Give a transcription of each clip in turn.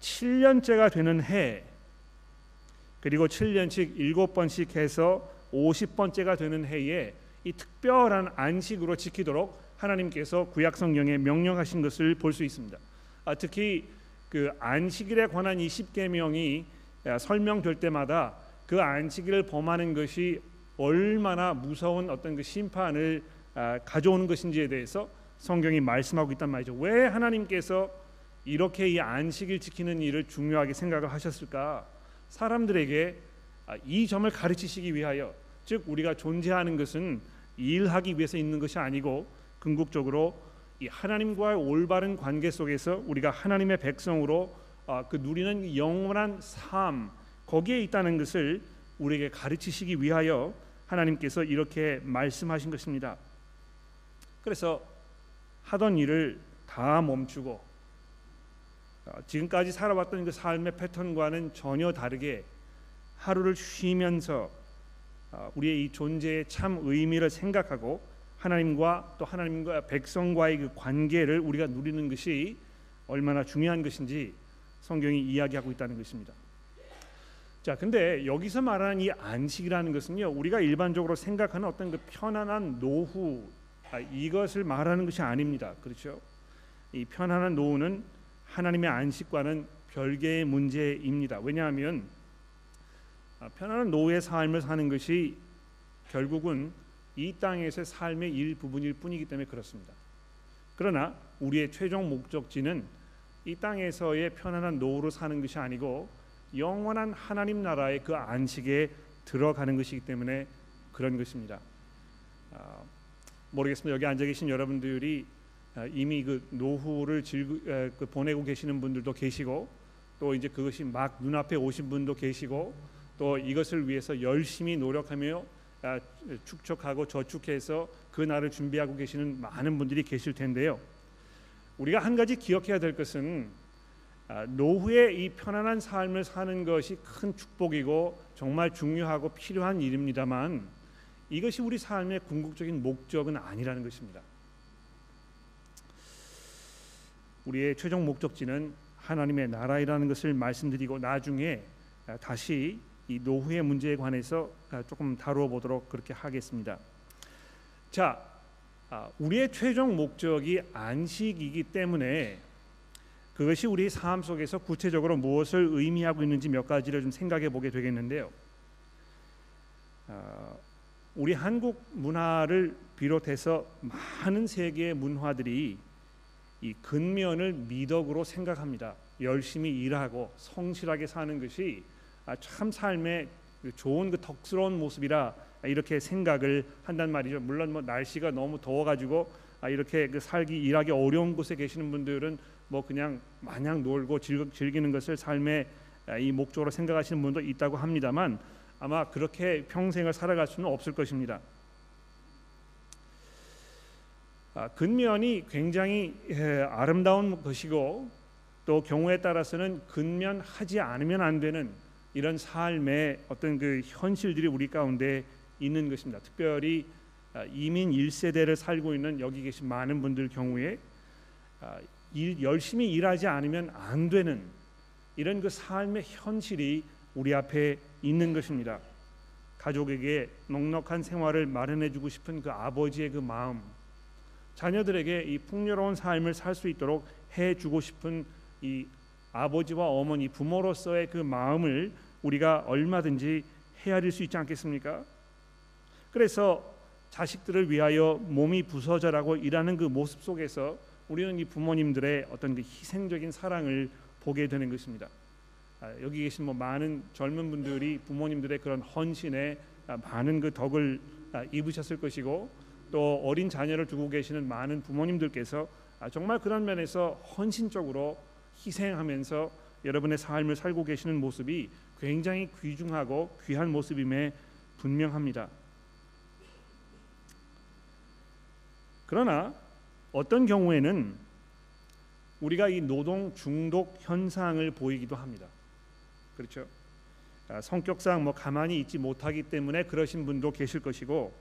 7년째가 되는 해 그리고 7년씩 7번씩 해서 50번째가 되는 해에 이 특별한 안식으로 지키도록 하나님께서 구약 성경에 명령하신 것을 볼 수 있습니다. 아, 특히 그 안식일에 관한 이 십계명이 설명될 때마다 그 안식일을 범하는 것이 얼마나 무서운 어떤 그 심판을 아, 가져오는 것인지에 대해서 성경이 말씀하고 있단 말이죠. 왜 하나님께서 이렇게 이 안식일 지키는 일을 중요하게 생각을 하셨을까? 사람들에게 아, 이 점을 가르치시기 위하여 즉 우리가 존재하는 것은 일하기 위해서 있는 것이 아니고 궁극적으로 이 하나님과의 올바른 관계 속에서 우리가 하나님의 백성으로 아, 그 누리는 영원한 삶 거기에 있다는 것을 우리에게 가르치시기 위하여 하나님께서 이렇게 말씀하신 것입니다. 그래서 하던 일을 다 멈추고 어, 지금까지 살아왔던 그 삶의 패턴과는 전혀 다르게 하루를 쉬면서 어, 우리의 이 존재의 참 의미를 생각하고 하나님과 또 하나님과 백성과의 그 관계를 우리가 누리는 것이 얼마나 중요한 것인지 성경이 이야기하고 있다는 것입니다. 자, 근데 여기서 말하는 이 안식이라는 것은요, 우리가 일반적으로 생각하는 어떤 그 편안한 노후 아, 이것을 말하는 것이 아닙니다. 그렇죠? 이 편안한 노후는 하나님의 안식과는 별개의 문제입니다. 왜냐하면 아, 편안한 노후의 삶을 사는 것이 결국은 이 땅에서의 삶의 일부분일 뿐이기 때문에 그렇습니다. 그러나 우리의 최종 목적지는 이 땅에서의 편안한 노후로 사는 것이 아니고 영원한 하나님 나라의 그 안식에 들어가는 것이기 때문에 그런 것입니다. 아, 모르겠습니다. 여기 앉아 계신 여러분들이 아, 이미 그 노후를 즐그, 그 보내고 계시는 분들도 계시고 또 이제 그것이 막 눈앞에 오신 분도 계시고 또 이것을 위해서 열심히 노력하며 아, 축적하고 저축해서 그 날을 준비하고 계시는 많은 분들이 계실 텐데요. 우리가 한 가지 기억해야 될 것은 아, 노후의 이 편안한 삶을 사는 것이 큰 축복이고 정말 중요하고 필요한 일입니다만 이것이 우리 삶의 궁극적인 목적은 아니라는 것입니다. 우리의 최종 목적지는 하나님의 나라이라는 것을 말씀드리고 나중에 다시 이 노후의 문제에 관해서 조금 다루어 보도록 그렇게 하겠습니다. 자, 아, 우리의 최종 목적이 안식이기 때문에 그것이 우리 삶 속에서 구체적으로 무엇을 의미하고 있는지 몇 가지를 좀 생각해 보게 되겠는데요. 아, 우리 한국 문화를 비롯해서 많은 세계의 문화들이 이 근면을 미덕으로 생각합니다. 열심히 일하고 성실하게 사는 것이 아, 참 삶의 그 좋은 그 덕스러운 모습이라 이렇게 생각을 한단 말이죠. 물론 뭐 날씨가 너무 더워가지고 아, 이렇게 그 살기 일하기 어려운 곳에 계시는 분들은 뭐 그냥 마냥 놀고 즐기는 것을 삶의 아, 이 목적으로 생각하시는 분도 있다고 합니다만 아마 그렇게 평생을 살아갈 수는 없을 것입니다. 아, 근면이 굉장히 아름다운 것이고 또 경우에 따라서는 근면하지 않으면 안 되는 이런 삶의 어떤 그 현실들이 우리 가운데 있는 것입니다. 특별히 아, 이민 1세대를 살고 있는 여기 계신 많은 분들 경우에 아, 일, 열심히 일하지 않으면 안 되는 이런 그 삶의 현실이 우리 앞에 있는 것입니다. 가족에게 넉넉한 생활을 마련해 주고 싶은 그 아버지의 그 마음, 자녀들에게 이 풍요로운 삶을 살 수 있도록 해 주고 싶은 이 아버지와 어머니 부모로서의 그 마음을 우리가 얼마든지 헤아릴 수 있지 않겠습니까? 그래서 자식들을 위하여 몸이 부서져라고 일하는 그 모습 속에서 우리는 이 부모님들의 어떤 그 희생적인 사랑을 보게 되는 것입니다. 아, 여기 계신 뭐 많은 젊은 분들이 부모님들의 그런 헌신에 아, 많은 그 덕을 아, 입으셨을 것이고 또 어린 자녀를 두고 계시는 많은 부모님들께서 정말 그런 면에서 헌신적으로 희생하면서 여러분의 삶을 살고 계시는 모습이 굉장히 귀중하고 귀한 모습임에 분명합니다. 그러나 어떤 경우에는 우리가 이 노동 중독 현상을 보이기도 합니다. 그렇죠? 아, 성격상 뭐 가만히 있지 못하기 때문에 그러신 분도 계실 것이고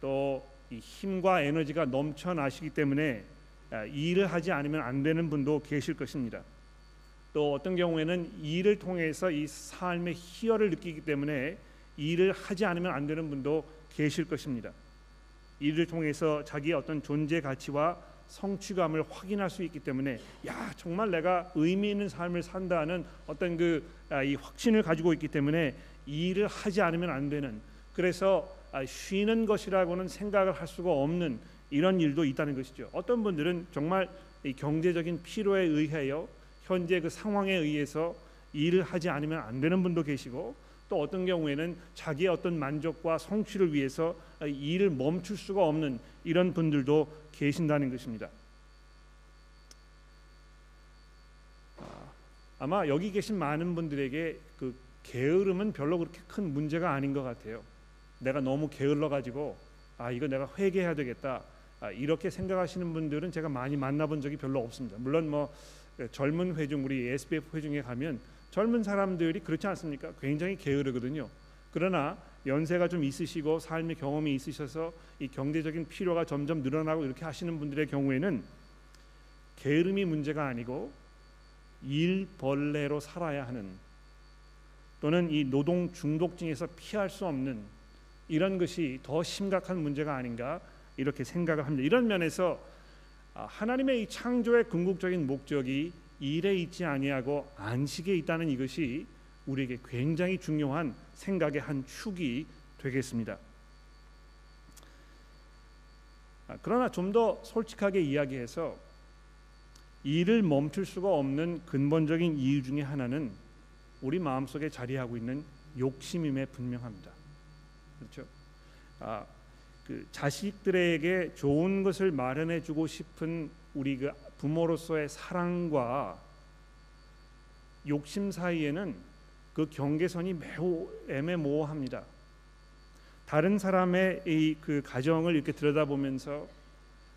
또이 힘과 에너지가 넘쳐나시기 때문에 아, 일을 하지 않으면 안 되는 분도 계실 것입니다. 또 어떤 경우에는 일을 통해서 이 삶의 희열을 느끼기 때문에 일을 하지 않으면 안 되는 분도 계실 것입니다. 일을 통해서 자기의 어떤 존재 가치와 성취감을 확인할 수 있기 때문에 야 정말 내가 의미 있는 삶을 산다는 어떤 그이 아, 확신을 가지고 있기 때문에 일을 하지 않으면 안 되는 그래서 아, 쉬는 것이라고는 생각을 할 수가 없는 이런 일도 있다는 것이죠. 어떤 분들은 정말 경제적인 필요에 의하여 현재 그 상황에 의해서 일을 하지 않으면 안 되는 분도 계시고 또 어떤 경우에는 자기의 어떤 만족과 성취를 위해서 일을 멈출 수가 없는 이런 분들도 계신다는 것입니다. 아, 아마 여기 계신 많은 분들에게 그 게으름은 별로 그렇게 큰 문제가 아닌 것 같아요. 내가 너무 게을러 가지고 아 이거 내가 회개해야 되겠다 아, 이렇게 생각하시는 분들은 제가 많이 만나본 적이 별로 없습니다. 물론 뭐 젊은 회중 우리 SBF 회중에 가면 젊은 사람들이 그렇지 않습니까? 굉장히 게으르거든요. 그러나 연세가 좀 있으시고 삶의 경험이 있으셔서 이 경제적인 필요가 점점 늘어나고 이렇게 하시는 분들의 경우에는 게으름이 문제가 아니고 일벌레로 살아야 하는 또는 이 노동 중독증에서 피할 수 없는 이런 것이 더 심각한 문제가 아닌가 이렇게 생각을 합니다. 이런 면에서 아, 하나님의 이 창조의 궁극적인 목적이 일에 있지 아니하고 안식에 있다는 이것이 우리에게 굉장히 중요한 생각의 한 축이 되겠습니다. 아, 그러나 좀 더 솔직하게 이야기해서 일을 멈출 수가 없는 근본적인 이유 중에 하나는 우리 마음속에 자리하고 있는 욕심임에 분명합니다. 그렇죠? 아, 그 자식들에게 좋은 것을 마련해 주고 싶은 우리 그 부모로서의 사랑과 욕심 사이에는 그 경계선이 매우 애매모호합니다. 다른 사람의 이 그 가정을 이렇게 들여다보면서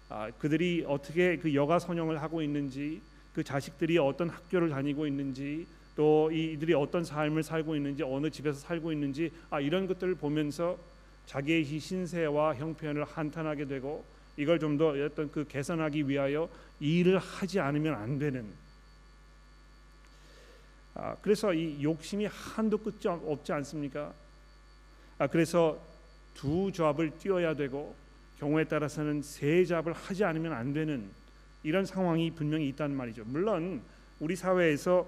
아, 그들이 어떻게 그 여가 선영을 하고 있는지, 그 자식들이 어떤 학교를 다니고 있는지, 또 이들이 어떤 삶을 살고 있는지, 어느 집에서 살고 있는지, 아 이런 것들을 보면서 자기의 신세와 형편을 한탄하게 되고 이걸 좀 더 어떤 그 개선하기 위하여 일을 하지 않으면 안 되는 아, 그래서 이 욕심이 한도 끝이 없지 않습니까? 아, 그래서 두 잡을 뛰어야 되고 경우에 따라서는 세 잡을 하지 않으면 안 되는 이런 상황이 분명히 있단 말이죠. 물론 우리 사회에서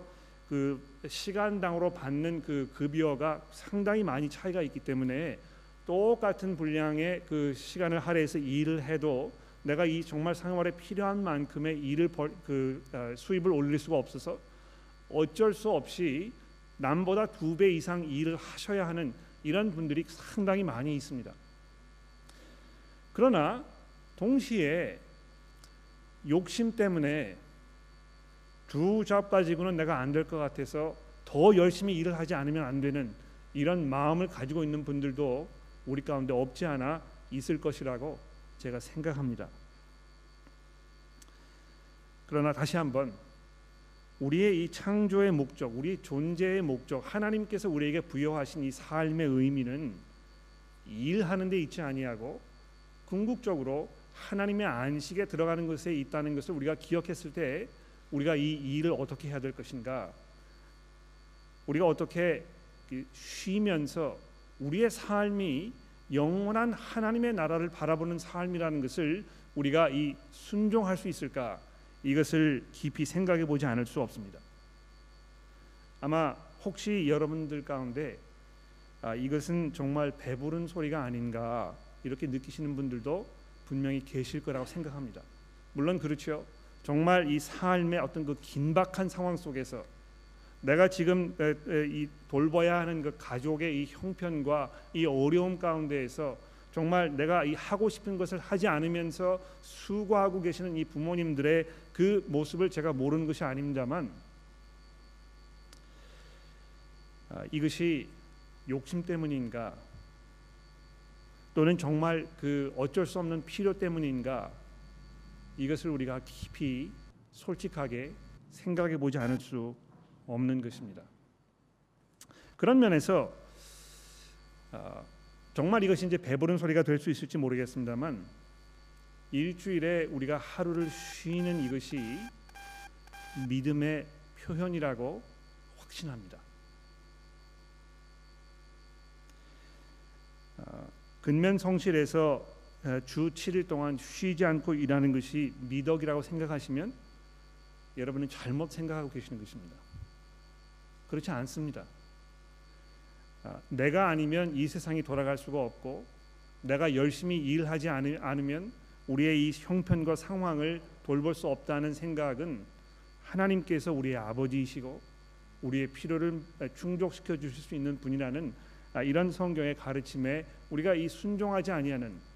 그 시간당으로 받는 그 급여가 상당히 많이 차이가 있기 때문에 똑같은 분량의 그 시간을 할애해서 일을 해도 내가 이 정말 생활에 필요한 만큼의 일을 벌, 그 어, 수입을 올릴 수가 없어서 어쩔 수 없이 남보다 두 배 이상 일을 하셔야 하는 이런 분들이 상당히 많이 있습니다. 그러나 동시에 욕심 때문에 두 잡 가지고는 내가 안 될 것 같아서 더 열심히 일을 하지 않으면 안 되는 이런 마음을 가지고 있는 분들도 우리 가운데 없지 않아 있을 것이라고 제가 생각합니다. 그러나 다시 한번 우리의 이 창조의 목적, 우리 존재의 목적, 하나님께서 우리에게 부여하신 이 삶의 의미는 일하는 데 있지 아니하고 궁극적으로 하나님의 안식에 들어가는 것에 있다는 것을 우리가 기억했을 때 우리가 이 일을 어떻게 해야 될 것인가? 우리가 어떻게 쉬면서 우리의 삶이 영원한 하나님의 나라를 바라보는 삶이라는 것을 우리가 이 순종할 수 있을까? 이것을 깊이 생각해 보지 않을 수 없습니다. 아마 혹시 여러분들 가운데 아, 이것은 정말 배부른 소리가 아닌가 이렇게 느끼시는 분들도 분명히 계실 거라고 생각합니다. 물론 그렇죠. 정말 이 삶의 어떤 그 긴박한 상황 속에서 내가 지금 이 돌봐야 하는 그 가족의 이 형편과 이 어려움 가운데에서 정말 내가 이 하고 싶은 것을 하지 않으면서 수고하고 계시는 이 부모님들의 그 모습을 제가 모르는 것이 아닙니다만 아, 이것이 욕심 때문인가? 또는 정말 그 어쩔 수 없는 필요 때문인가 이것을 우리가 깊이 솔직하게 생각해 보지 않을 수 없는 것입니다. 그런 면에서 어, 정말 이것이 이제 배부른 소리가 될 수 있을지 모르겠습니다만 일주일에 우리가 하루를 쉬는 이것이 믿음의 표현이라고 확신합니다. 어, 근면 성실에서 어, 주 7일 동안 쉬지 않고 일하는 것이 미덕이라고 생각하시면 여러분은 잘못 생각하고 계시는 것입니다. 그렇지 않습니다. 아, 내가 아니면 이 세상이 돌아갈 수가 없고 내가 열심히 일하지 않으면 우리의 이 형편과 상황을 돌볼 수 없다는 생각은 하나님께서 우리의 아버지이시고 우리의 필요를 충족시켜 주실 수 있는 분이라는 아, 이런 성경의 가르침에 우리가 이 순종하지 아니하는 아,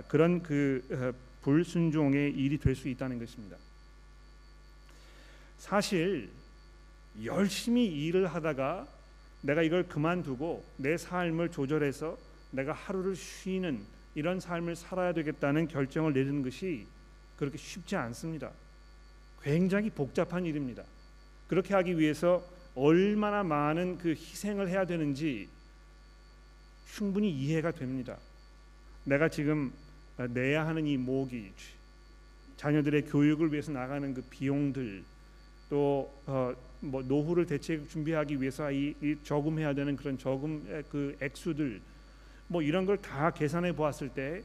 그런 그 어, 불순종의 일이 될 수 있다는 것입니다. 사실 열심히 일을 하다가 내가 이걸 그만두고 내 삶을 조절해서 내가 하루를 쉬는 이런 삶을 살아야 되겠다는 결정을 내리는 것이 그렇게 쉽지 않습니다. 굉장히 복잡한 일입니다. 그렇게 하기 위해서 얼마나 많은 그 희생을 해야 되는지 충분히 이해가 됩니다. 내가 지금 내야 하는 이 모기, 자녀들의 교육을 위해서 나가는 그 비용들, 또 어, 뭐 노후를 대책 준비하기 위해서 이, 이 저금해야 되는 그런 저금 그 액수들 뭐 이런 걸 다 계산해 보았을 때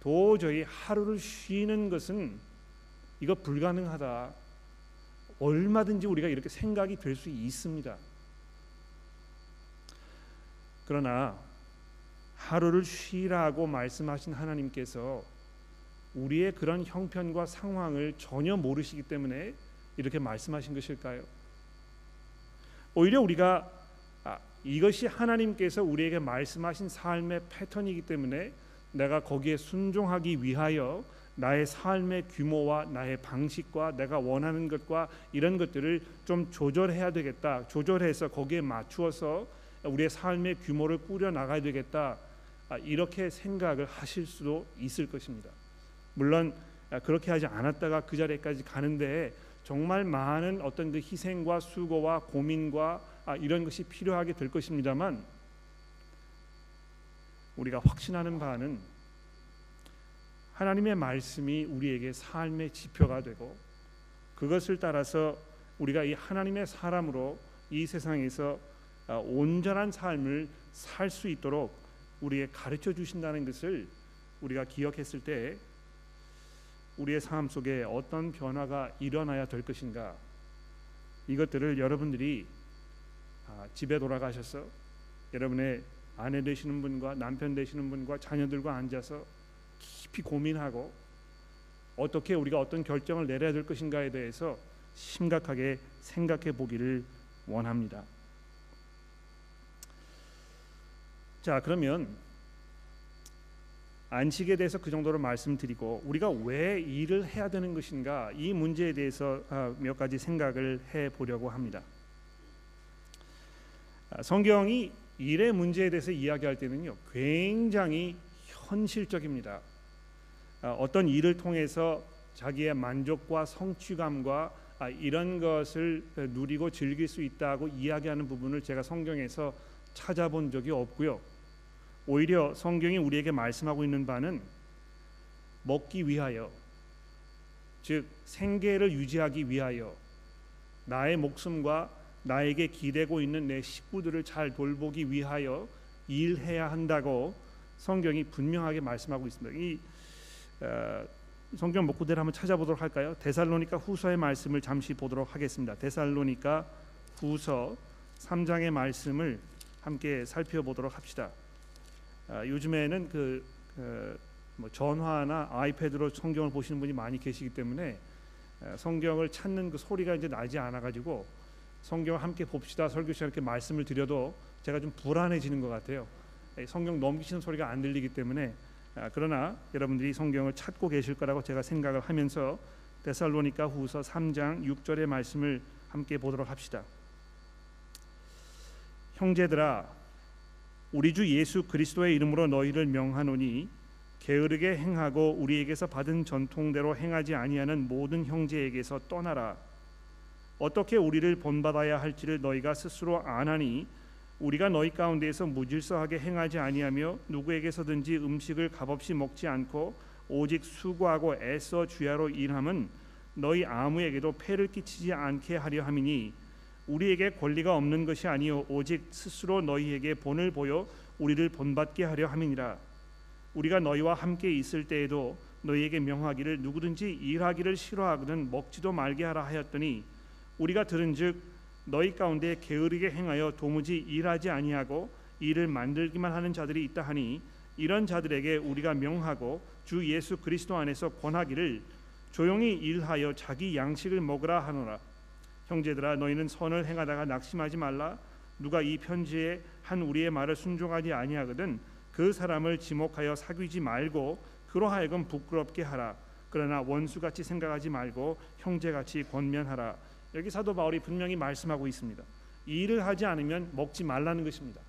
도저히 하루를 쉬는 것은 이거 불가능하다. 얼마든지 우리가 이렇게 생각이 될 수 있습니다. 그러나 하루를 쉬라고 말씀하신 하나님께서 우리의 그런 형편과 상황을 전혀 모르시기 때문에 이렇게 말씀하신 것일까요? 오히려 우리가 아, 이것이 하나님께서 우리에게 말씀하신 삶의 패턴이기 때문에 내가 거기에 순종하기 위하여 나의 삶의 규모와 나의 방식과 내가 원하는 것과 이런 것들을 좀 조절해야 되겠다. 조절해서 거기에 맞추어서 우리의 삶의 규모를 꾸려 나가야 되겠다. 아, 이렇게 생각을 하실 수도 있을 것입니다. 물론 아, 그렇게 하지 않았다가 그 자리까지 가는데 정말 많은 어떤 그 희생과 수고와 고민과 아, 이런 것이 필요하게 될 것입니다만 우리가 확신하는 바는 하나님의 말씀이 우리에게 삶의 지표가 되고 그것을 따라서 우리가 이 하나님의 사람으로 이 세상에서 아, 온전한 삶을 살 수 있도록 우리에게 가르쳐 주신다는 것을 우리가 기억했을 때 우리의 삶 속에 어떤 변화가 일어나야 될 것인가 이것들을 여러분들이 아, 집에 돌아가셔서 여러분의 아내 되시는 분과 남편 되시는 분과 자녀들과 앉아서 깊이 고민하고 어떻게 우리가 어떤 결정을 내려야 될 것인가에 대해서 심각하게 생각해 보기를 원합니다. 자, 그러면 안식에 대해서 그 정도로 말씀드리고 우리가 왜 일을 해야 되는 것인가 이 문제에 대해서 아, 몇 가지 생각을 해 보려고 합니다. 아, 성경이 일의 문제에 대해서 이야기할 때는요 굉장히 현실적입니다. 아, 어떤 일을 통해서 자기의 만족과 성취감과 이런 것을 누리고 즐길 수 있다고 이야기하는 부분을 제가 성경에서 찾아본 적이 없고요. 오히려 성경이 우리에게 말씀하고 있는 바는 먹기 위하여 즉 생계를 유지하기 위하여 나의 목숨과 나에게 기대고 있는 내 식구들을 잘 돌보기 위하여 일해야 한다고 성경이 분명하게 말씀하고 있습니다. 이 어, 성경 목구대를 한번 찾아보도록 할까요? 데살로니가 후서의 말씀을 잠시 보도록 하겠습니다. 데살로니가 후서 3장의 말씀을 함께 살펴보도록 합시다. 아, 요즘에는 그, 그 뭐 전화나 아이패드로 성경을 보시는 분이 많이 계시기 때문에 아, 성경을 찾는 그 소리가 이제 나지 않아 가지고 성경을 함께 봅시다 설교 시간 이렇게 말씀을 드려도 제가 좀 불안해지는 것 같아요. 성경 넘기시는 소리가 안 들리기 때문에 아, 그러나 여러분들이 성경을 찾고 계실 거라고 제가 생각을 하면서 데살로니가 후서 3장 6절의 말씀을 함께 보도록 합시다. 형제들아 우리 주 예수 그리스도의 이름으로 너희를 명하노니 게으르게 행하고 우리에게서 받은 전통대로 행하지 아니하는 모든 형제에게서 떠나라. 어떻게 우리를 본받아야 할지를 너희가 스스로 아나니 우리가 너희 가운데에서 무질서하게 행하지 아니하며 누구에게서든지 음식을 값없이 먹지 않고 오직 수고하고 애써 주야로 일함은 너희 아무에게도 폐를 끼치지 않게 하려 함이니 우리에게 권리가 없는 것이 아니요 오직 스스로 너희에게 본을 보여 우리를 본받게 하려 함이니라. 우리가 너희와 함께 있을 때에도 너희에게 명하기를 누구든지 일하기를 싫어하거든 먹지도 말게 하라 하였더니 우리가 들은즉 너희 가운데 게으르게 행하여 도무지 일하지 아니하고 일을 만들기만 하는 자들이 있다 하니 이런 자들에게 우리가 명하고 주 예수 그리스도 안에서 권하기를 조용히 일하여 자기 양식을 먹으라 하노라 형제들아 너희는 선을 행하다가 낙심하지 말라. 누가 이 편지에 한 우리의 말을 순종하지 아니하거든 그 사람을 지목하여 사귀지 말고 그로 하여금 부끄럽게 하라. 그러나 원수같이 생각하지 말고 형제같이 권면하라. 여기 사도 바울이 분명히 말씀하고 있습니다. 일을 하지 않으면 먹지 말라는 것입니다.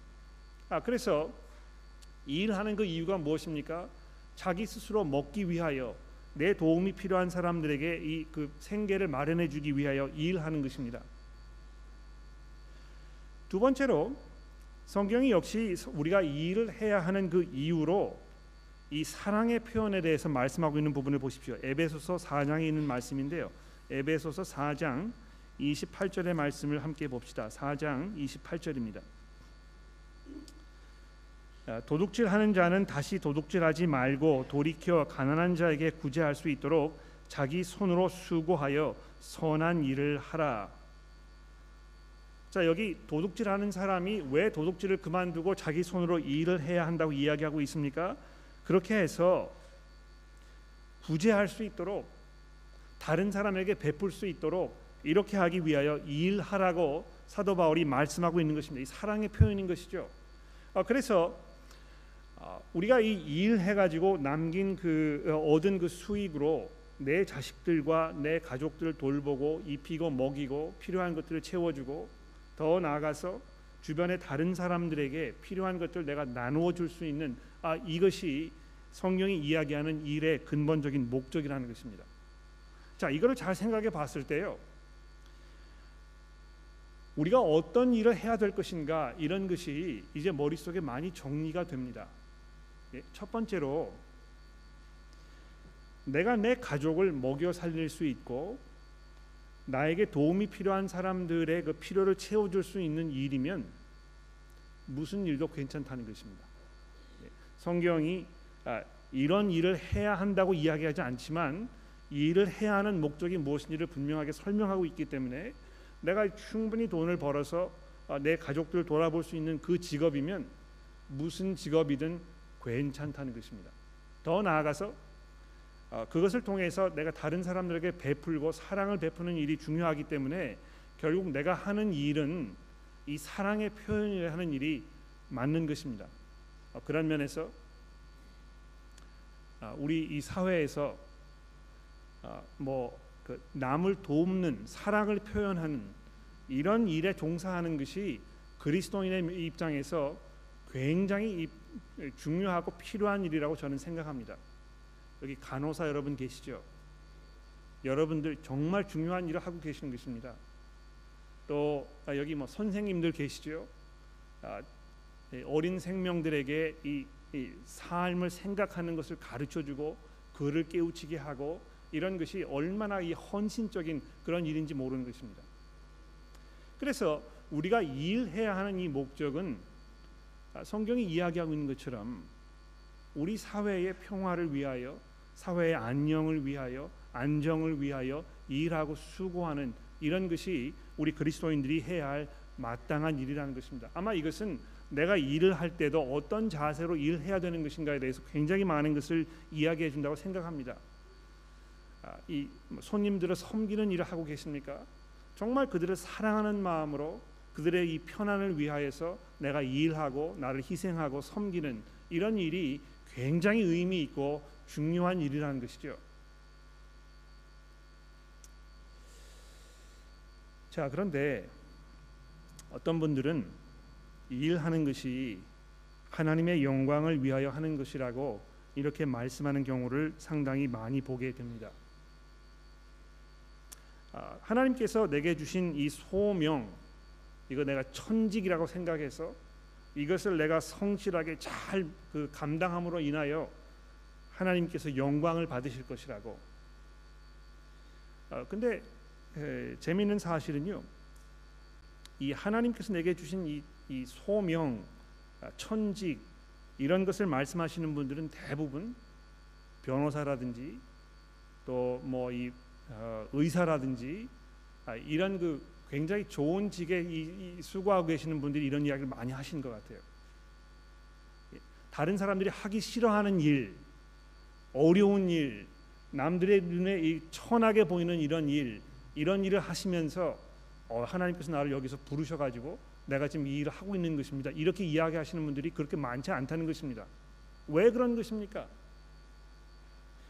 아 그래서 일하는 그 이유가 무엇입니까? 자기 스스로 먹기 위하여 내 도움이 필요한 사람들에게 이 그 생계를 마련해 주기 위하여 일하는 것입니다. 두 번째로 성경이 역시 우리가 일을 해야 하는 그 이유로 이 사랑의 표현에 대해서 말씀하고 있는 부분을 보십시오. 에베소서 4장에 있는 말씀인데요. 에베소서 4장 28절의 말씀을 함께 봅시다. 4장 28절입니다. 도둑질하는 자는 다시 도둑질하지 말고 돌이켜 가난한 자에게 구제할 수 있도록 자기 손으로 수고하여 선한 일을 하라. 자 여기 도둑질하는 사람이 왜 도둑질을 그만두고 자기 손으로 일을 해야 한다고 이야기하고 있습니까? 그렇게 해서 구제할 수 있도록 다른 사람에게 베풀 수 있도록 이렇게 하기 위하여 일하라고 사도 바울이 말씀하고 있는 것입니다. 이 사랑의 표현인 것이죠. 아, 그래서 아, 우리가 이 일 해 가지고 남긴 그 어, 얻은 그 수익으로 내 자식들과 내 가족들을 돌보고 입히고 먹이고 필요한 것들을 채워주고 더 나아가서 주변의 다른 사람들에게 필요한 것들 내가 나누어 줄 수 있는 아 이것이 성경이 이야기하는 일의 근본적인 목적이라는 것입니다. 자 이거를 잘 생각해 봤을 때요. 우리가 어떤 일을 해야 될 것인가 이런 것이 이제 머릿속에 많이 정리가 됩니다. 예, 첫 번째로 내가 내 가족을 먹여 살릴 수 있고 나에게 도움이 필요한 사람들의 그 필요를 채워줄 수 있는 일이면 무슨 일도 괜찮다는 것입니다. 예, 성경이 아, 이런 일을 해야 한다고 이야기하지 않지만 이 일을 해야 하는 목적이 무엇인지를 분명하게 설명하고 있기 때문에 내가 충분히 돈을 벌어서 아, 내 가족들을 돌아볼 수 있는 그 직업이면 무슨 직업이든 괜찮다는 것입니다. 더 나아가서 어, 그것을 통해서 내가 다른 사람들에게 베풀고 사랑을 베푸는 일이 중요하기 때문에 결국 내가 하는 일은 이 사랑의 표현을 하는 일이 맞는 것입니다. 어, 그런 면에서 어, 우리 이 사회에서 뭐그 남을 돕는 사랑을 표현하는 이런 일에 종사하는 것이 그리스도인의 입장에서 굉장히 중요하고 필요한 일이라고 저는 생각합니다. 여기 간호사 여러분 계시죠? 여러분들 정말 중요한 일을 하고 계시는 것입니다. 또 아, 여기 뭐 선생님들 계시죠? 아, 어린 생명들에게 이, 이 삶을 생각하는 것을 가르쳐주고 그를 깨우치게 하고 이런 것이 얼마나 이 헌신적인 그런 일인지 모르는 것입니다. 그래서 우리가 일해야 하는 이 목적은 아, 성경이 이야기하고 있는 것처럼 우리 사회의 평화를 위하여 사회의 안녕을 위하여 안정을 위하여 일하고 수고하는 이런 것이 우리 그리스도인들이 해야 할 마땅한 일이라는 것입니다. 아마 이것은 내가 일을 할 때도 어떤 자세로 일해야 되는 것인가에 대해서 굉장히 많은 것을 이야기해 준다고 생각합니다. 아, 이 손님들을 섬기는 일을 하고 계십니까? 정말 그들을 사랑하는 마음으로 그들의 이 편안을 위하여서 내가 일하고 나를 희생하고 섬기는 이런 일이 굉장히 의미 있고 중요한 일이라는 것이죠. 자, 그런데 어떤 분들은 일하는 것이 하나님의 영광을 위하여 하는 것이라고 이렇게 말씀하는 경우를 상당히 많이 보게 됩니다. 아, 하나님께서 내게 주신 이 소명 이거 내가 천직이라고 생각해서 이것을 내가 성실하게 잘 그 감당함으로 인하여 하나님께서 영광을 받으실 것이라고 어, 근데 에, 재미있는 사실은요. 이 하나님께서 내게 주신 이, 이 소명, 아, 천직 이런 것을 말씀하시는 분들은 대부분 변호사라든지 또 뭐이 어, 의사라든지 아, 이런 그 굉장히 좋은 직에 이, 이 수고하고 계시는 분들이 이런 이야기를 많이 하시는 것 같아요. 예, 다른 사람들이 하기 싫어하는 일, 어려운 일, 남들의 눈에 이 천하게 보이는 이런 일, 이런 일을 하시면서 어, 하나님께서 나를 여기서 부르셔가지고 내가 지금 이 일을 하고 있는 것입니다. 이렇게 이야기하시는 분들이 그렇게 많지 않다는 것입니다. 왜 그런 것입니까?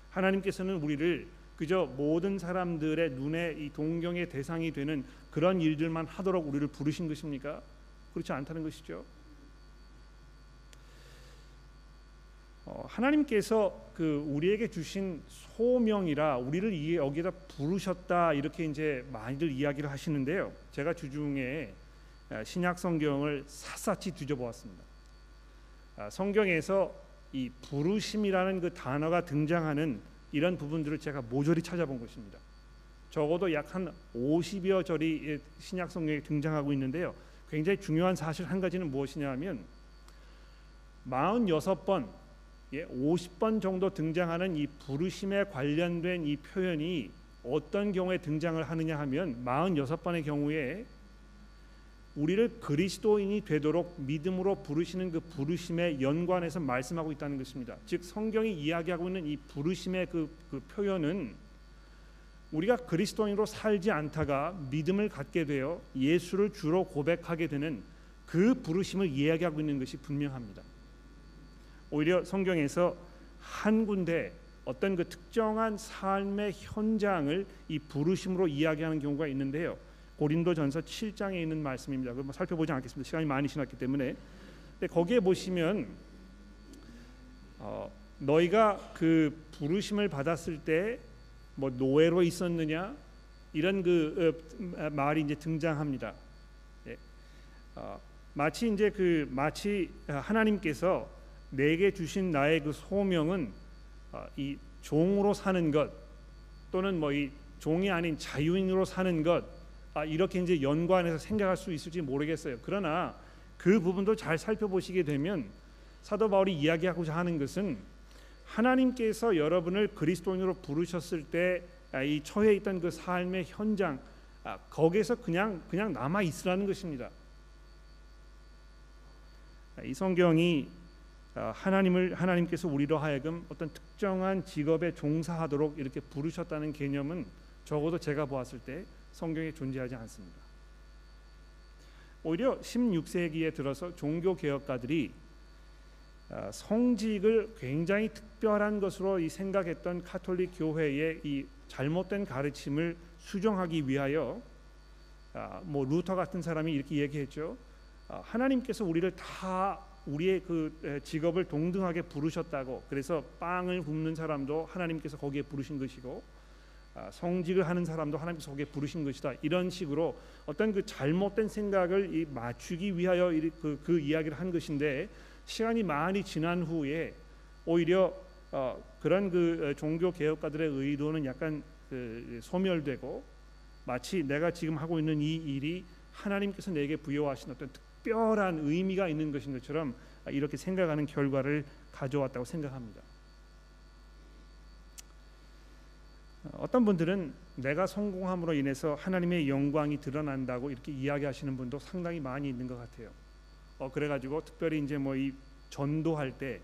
하나님께서는 우리를 그저 모든 사람들의 눈에 이 동경의 대상이 되는 그런 일들만 하도록 우리를 부르신 것입니까? 그렇지 않다는 것이죠. 어, 하나님께서 그 우리에게 주신 소명이라 우리를 이 여기다 부르셨다 이렇게 이제 많이들 이야기를 하시는데요. 제가 주중에 아, 신약 성경을 샅샅이 뒤져보았습니다. 아, 성경에서 이 부르심이라는 그 단어가 등장하는 이런 부분들을 제가 모조리 찾아본 것입니다. 적어도 약 한 50여 절이 신약 성경에 등장하고 있는데요. 굉장히 중요한 사실 한 가지는 무엇이냐면 46번 예, 50번 정도 등장하는 이 부르심에 관련된 이 표현이 어떤 경우에 등장을 하느냐 하면 46번의 경우에 우리를 그리스도인이 되도록 믿음으로 부르시는 그 부르심에 연관해서 말씀하고 있다는 것입니다. 즉 성경이 이야기하고 있는 이 부르심의 그, 그 표현은 우리가 그리스도인으로 살지 않다가 믿음을 갖게 되어 예수를 주로 고백하게 되는 그 부르심을 이야기하고 있는 것이 분명합니다. 오히려 성경에서 한 군데 어떤 그 특정한 삶의 현장을 이 부르심으로 이야기하는 경우가 있는데요. 고린도전서 7장에 있는 말씀입니다. 그걸 살펴보지 않겠습니다. 시간이 많이 지났기 때문에. 근데 거기에 보시면 어, 너희가 그 부르심을 받았을 때 뭐 노예로 있었느냐 이런 그 어, 말이 이제 등장합니다. 예. 어, 마치 이제 그 마치 하나님께서 내게 주신 나의 그 소명은 어, 이 종으로 사는 것 또는 뭐 이 종이 아닌 자유인으로 사는 것 아, 이렇게 이제 연관해서 생각할 수 있을지 모르겠어요. 그러나 그 부분도 잘 살펴보시게 되면 사도 바울이 이야기하고자 하는 것은 하나님께서 여러분을 그리스도인으로 부르셨을 때이 아, 처해 있던 그 삶의 현장 아, 거기에서 그냥 그냥 남아 있으라는 것입니다. 이 성경이 하나님을 하나님께서 우리로 하여금 어떤 특정한 직업에 종사하도록 이렇게 부르셨다는 개념은 적어도 제가 보았을 때 성경에 존재하지 않습니다. 오히려 16세기에 들어서 종교 개혁가들이 아, 성직을 굉장히 특별한 것으로 이 생각했던 카톨릭 교회의 이 잘못된 가르침을 수정하기 위하여 아, 뭐 루터 같은 사람이 이렇게 얘기했죠. 아, 하나님께서 우리를 다 우리의 그 직업을 동등하게 부르셨다고 그래서 빵을 굽는 사람도 하나님께서 거기에 부르신 것이고 아, 성직을 하는 사람도 하나님께서 거기에 부르신 것이다. 이런 식으로 어떤 그 잘못된 생각을 맞추기 위하여 그, 그 이야기를 한 것인데 시간이 많이 지난 후에 오히려 어, 그런 그 종교 개혁가들의 의도는 약간 그 소멸되고 마치 내가 지금 하고 있는 이 일이 하나님께서 내게 부여하신 어떤 특별한 의미가 있는 것인 것처럼 이렇게 생각하는 결과를 가져왔다고 생각합니다. 어떤 분들은 내가 성공함으로 인해서 하나님의 영광이 드러난다고 이렇게 이야기하시는 분도 상당히 많이 있는 것 같아요. 어 그래가지고 특별히 이제 뭐 이 전도할 때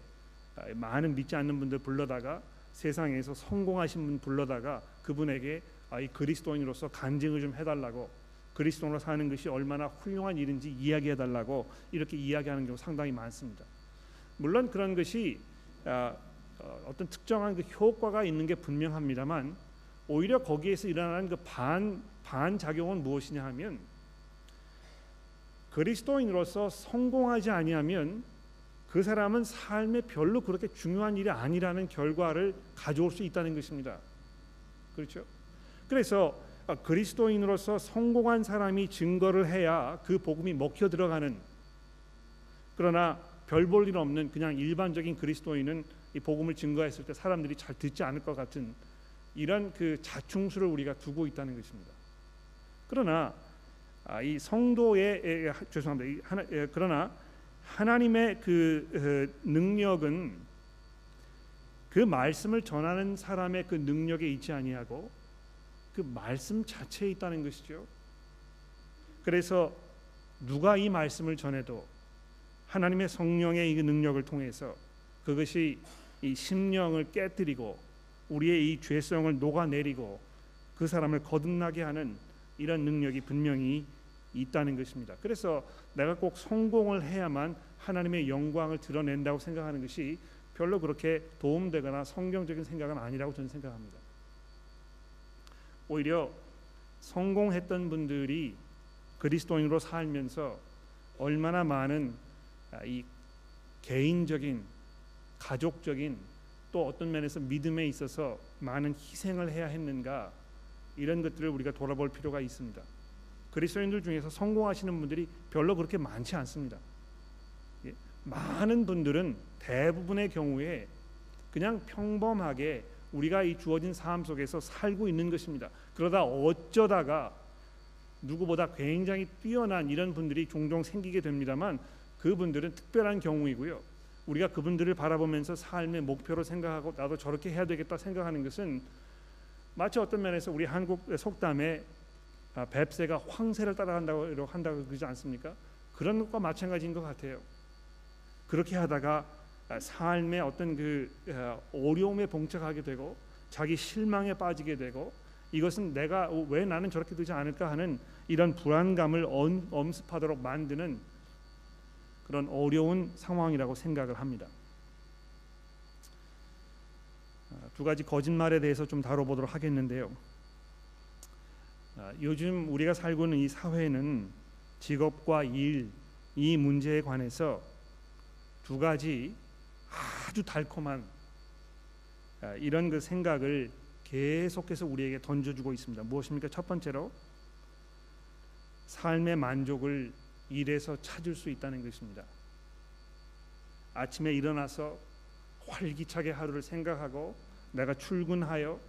아, 많은 믿지 않는 분들 불러다가 세상에서 성공하신 분 불러다가 그분에게 아, 이 그리스도인으로서 간증을 좀 해달라고 그리스도로 사는 것이 얼마나 훌륭한 일인지 이야기해달라고 이렇게 이야기하는 경우 상당히 많습니다. 물론 그런 것이 아, 어, 어떤 특정한 그 효과가 있는 게 분명합니다만 오히려 거기에서 일어나는 그 반 반작용은 무엇이냐 하면 그리스도인으로서 성공하지 아니하면 그 사람은 삶에 별로 그렇게 중요한 일이 아니라는 결과를 가져올 수 있다는 것입니다. 그렇죠? 그래서 그리스도인으로서 성공한 사람이 증거를 해야 그 복음이 먹혀 들어가는 그러나 별 볼 일 없는 그냥 일반적인 그리스도인은 이 복음을 증거했을 때 사람들이 잘 듣지 않을 것 같은 이런 그 자충수를 우리가 두고 있다는 것입니다. 그러나 아, 이 성도의 에, 죄송합니다. 이 하나, 에, 그러나 하나님의 그 에, 능력은 그 말씀을 전하는 사람의 그 능력에 있지 아니하고 그 말씀 자체에 있다는 것이죠. 그래서 누가 이 말씀을 전해도 하나님의 성령의 이 능력을 통해서 그것이 이 심령을 깨뜨리고 우리의 이 죄성을 녹아내리고 그 사람을 거듭나게 하는 이런 능력이 분명히 있다는 것입니다. 그래서 내가 꼭 성공을 해야만 하나님의 영광을 드러낸다고 생각하는 것이 별로 그렇게 도움되거나 성경적인 생각은 아니라고 저는 생각합니다. 오히려 성공했던 분들이 그리스도인으로 살면서 얼마나 많은 이 개인적인 가족적인 또 어떤 면에서 믿음에 있어서 많은 희생을 해야 했는가 이런 것들을 우리가 돌아볼 필요가 있습니다. 그리스도인들 중에서 성공하시는 분들이 별로 그렇게 많지 않습니다. 예, 많은 분들은 대부분의 경우에 그냥 평범하게 우리가 이 주어진 삶 속에서 살고 있는 것입니다. 그러다 어쩌다가 누구보다 굉장히 뛰어난 이런 분들이 종종 생기게 됩니다만 그분들은 특별한 경우이고요. 우리가 그분들을 바라보면서 삶의 목표로 생각하고 나도 저렇게 해야 되겠다 생각하는 것은 마치 어떤 면에서 우리 한국 속담에 아, 뱁새가 황새를 따라간다고 한다고 그러지 않습니까? 그런 것과 마찬가지인 것 같아요. 그렇게 하다가 아, 삶의 어떤 그 아, 어려움에 봉착하게 되고 자기 실망에 빠지게 되고 이것은 내가 왜 나는 저렇게 되지 않을까 하는 이런 불안감을 엄습하도록 만드는 그런 어려운 상황이라고 생각을 합니다. 두 가지 거짓말에 대해서 좀 다뤄보도록 하겠는데요. 요즘 우리가 살고 있는 이 사회는 직업과 일, 이 문제에 관해서 두 가지 아주 달콤한 이런 그 생각을 계속해서 우리에게 던져주고 있습니다. 무엇입니까? 첫 번째로 삶의 만족을 일에서 찾을 수 있다는 것입니다. 아침에 일어나서 활기차게 하루를 생각하고 내가 출근하여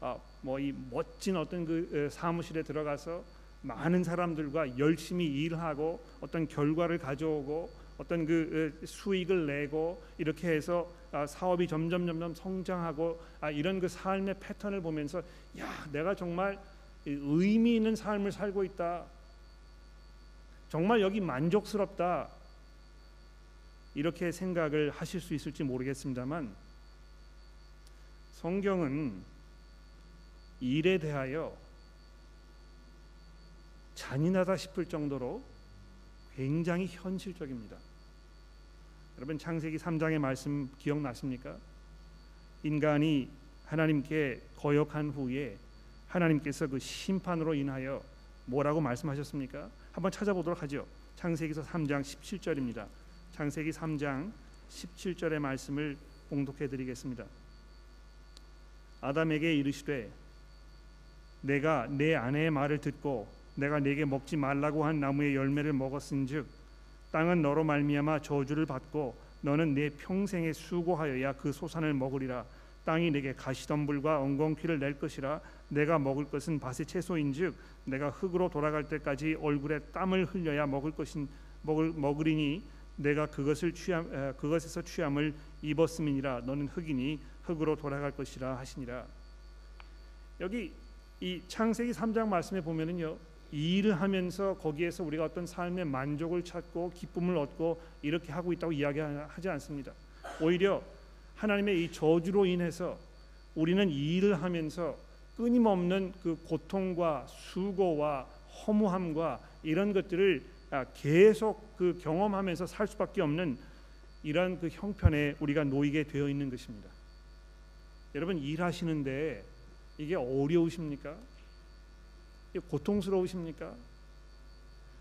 아, 뭐이 멋진 어떤 그 사무실에 들어가서 많은 사람들과 열심히 일하고 어떤 결과를 가져오고 어떤 그 수익을 내고 이렇게 해서 아, 사업이 점점 점점 성장하고 아, 이런 그 삶의 패턴을 보면서 야 내가 정말 의미 있는 삶을 살고 있다. 정말 여기 만족스럽다. 이렇게 생각을 하실 수 있을지 모르겠습니다만 성경은 일에 대하여 잔인하다 싶을 정도로 굉장히 현실적입니다. 여러분 창세기 3장의 말씀 기억나십니까? 인간이 하나님께 거역한 후에 하나님께서 그 심판으로 인하여 뭐라고 말씀하셨습니까? 한번 찾아보도록 하죠. 창세기서 3장 17절입니다. 창세기 3장 17절의 말씀을 봉독해 드리겠습니다. 아담에게 이르시되 내가 내 아내의 말을 듣고 내가 내게 먹지 말라고 한 나무의 열매를 먹었은즉 땅은 너로 말미암아 저주를 받고 너는 내 평생에 수고하여야 그 소산을 먹으리라 땅이 내게 가시덤불과 엉겅퀴를 낼 것이라 내가 먹을 것은 밭의 채소인즉 내가 흙으로 돌아갈 때까지 얼굴에 땀을 흘려야 먹을 것인 먹을 먹으리니 내가 그것을 취함 에, 그것에서 취함을 입었음이니라 너는 흙이니 흙으로 돌아갈 것이라 하시니라 여기 이 창세기 3장 말씀에 보면은요 일을 하면서 거기에서 우리가 어떤 삶의 만족을 찾고 기쁨을 얻고 이렇게 하고 있다고 이야기하지 않습니다. 오히려 하나님의 이 저주로 인해서 우리는 일을 하면서 끊임없는 그 고통과 수고와 허무함과 이런 것들을 아, 계속 그 경험하면서 살 수밖에 없는 이러한 그 형편에 우리가 놓이게 되어 있는 것입니다. 여러분 일하시는데 이게 어려우십니까? 고통스러우십니까?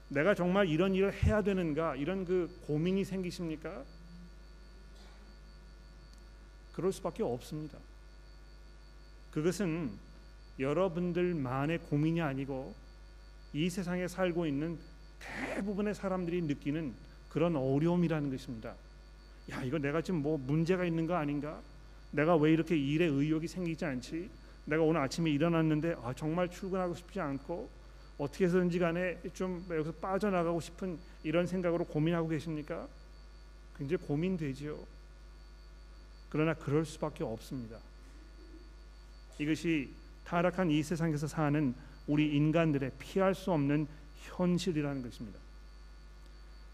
내가 정말 이런 일을 해야 되는가 이런 그 고민이 생기십니까? 그럴 수밖에 없습니다. 그것은 여러분들만의 고민이 아니고 이 세상에 살고 있는 대부분의 사람들이 느끼는 그런 어려움이라는 것입니다. 야, 이거 내가 지금 뭐 문제가 있는 거 아닌가? 내가 왜 이렇게 일에 의욕이 생기지 않지? 내가 오늘 아침에 일어났는데 아, 정말 출근하고 싶지 않고 어떻게 해서든지 간에 좀 여기서 빠져나가고 싶은 이런 생각으로 고민하고 계십니까? 굉장히 고민되지요. 그러나 그럴 수밖에 없습니다. 이것이 타락한 이 세상에서 사는 우리 인간들의 피할 수 없는 현실이라는 것입니다.